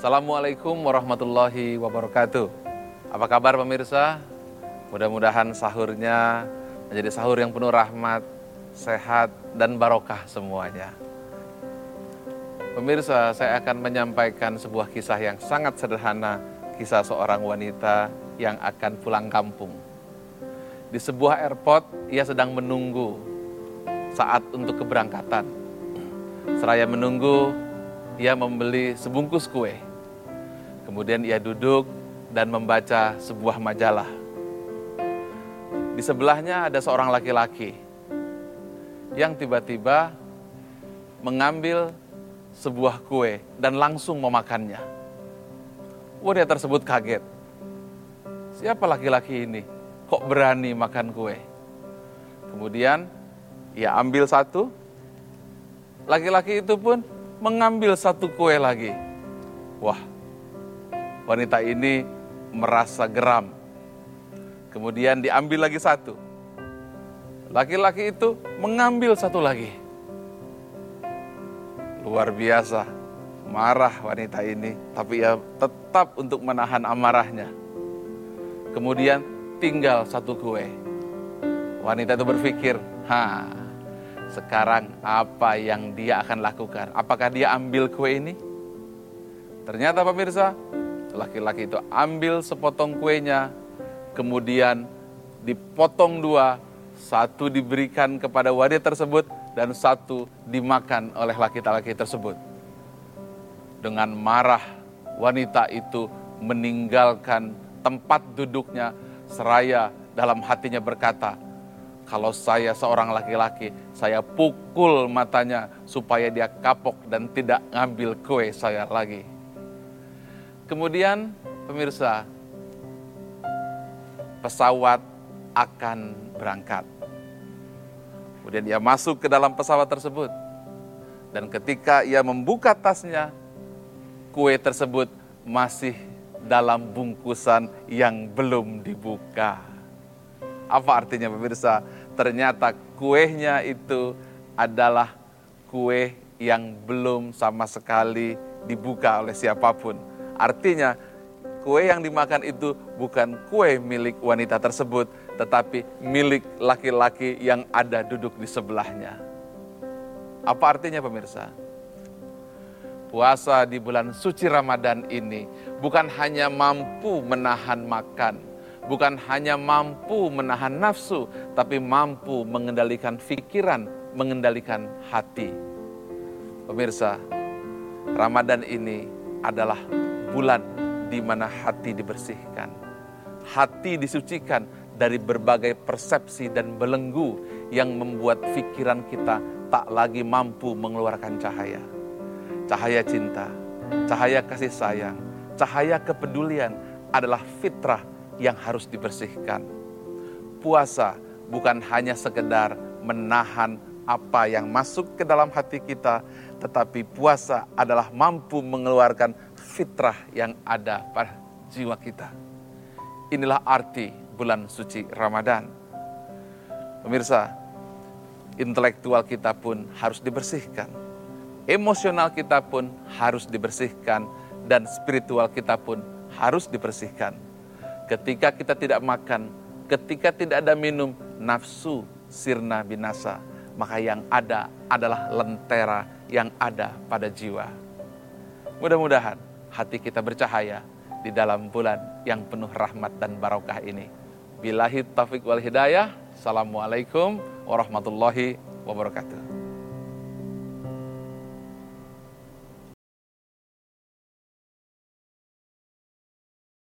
Assalamualaikum warahmatullahi wabarakatuh. Apa kabar pemirsa? Mudah-mudahan sahurnya menjadi sahur yang penuh rahmat, sehat, dan barokah semuanya. Pemirsa, saya akan menyampaikan sebuah kisah yang sangat sederhana, kisah seorang wanita yang akan pulang kampung. Di sebuah airport, ia sedang menunggu saat untuk keberangkatan. Seraya menunggu, ia membeli sebungkus kue. Kemudian ia duduk dan membaca sebuah majalah. Di sebelahnya ada seorang laki-laki yang tiba-tiba mengambil sebuah kue dan langsung memakannya. Wanita tersebut kaget. Siapa laki-laki ini? Kok berani makan kue? Kemudian ia ambil satu. Laki-laki itu pun mengambil satu kue lagi. Wah, wanita ini merasa geram. Kemudian diambil lagi satu. Laki-laki itu mengambil satu lagi. Luar biasa, marah wanita ini, tapi ia tetap untuk menahan amarahnya. Kemudian tinggal satu kue. Wanita itu berpikir, ha, sekarang apa yang dia akan lakukan? Apakah dia ambil kue ini? Ternyata pemirsa, laki-laki itu ambil sepotong kuenya, kemudian dipotong dua, satu diberikan kepada wanita tersebut dan satu dimakan oleh laki-laki tersebut. Dengan marah, wanita itu meninggalkan tempat duduknya seraya dalam hatinya berkata, kalau saya seorang laki-laki, saya pukul matanya supaya dia kapok dan tidak ngambil kue saya lagi. Kemudian pemirsa, pesawat akan berangkat. Kemudian ia masuk ke dalam pesawat tersebut. Dan ketika ia membuka tasnya, kue tersebut masih dalam bungkusan yang belum dibuka. Apa artinya pemirsa? ternyata kuehnya itu adalah kue yang belum sama sekali dibuka oleh siapa pun. Artinya kue yang dimakan itu bukan kue milik wanita tersebut, tetapi milik laki-laki yang ada duduk di sebelahnya. Apa artinya pemirsa? Puasa di bulan suci Ramadan ini bukan hanya mampu menahan makan, bukan hanya mampu menahan nafsu, tapi mampu mengendalikan pikiran, mengendalikan hati. Pemirsa, Ramadan ini adalah bulan di mana hati dibersihkan. Hati disucikan dari berbagai persepsi dan belenggu yang membuat pikiran kita tak lagi mampu mengeluarkan cahaya. Cahaya cinta, cahaya kasih sayang, cahaya kepedulian adalah fitrah yang harus dibersihkan. Puasa bukan hanya sekedar menahan apa yang masuk ke dalam hati kita, tetapi puasa adalah mampu mengeluarkan fitrah yang ada pada jiwa kita. Inilah arti bulan suci Ramadan. Pemirsa, intelektual kita pun harus dibersihkan. Emosional kita pun harus dibersihkan dan spiritual kita pun harus dibersihkan Ketika kita tidak makan, ketika tidak ada minum, nafsu sirna binasa. Maka yang ada adalah lentera yang ada pada jiwa. Mudah-mudahan hati kita bercahaya di dalam bulan yang penuh rahmat dan barokah ini. Bilahi taufik wal hidayah. Assalamualaikum warahmatullahi wabarakatuh.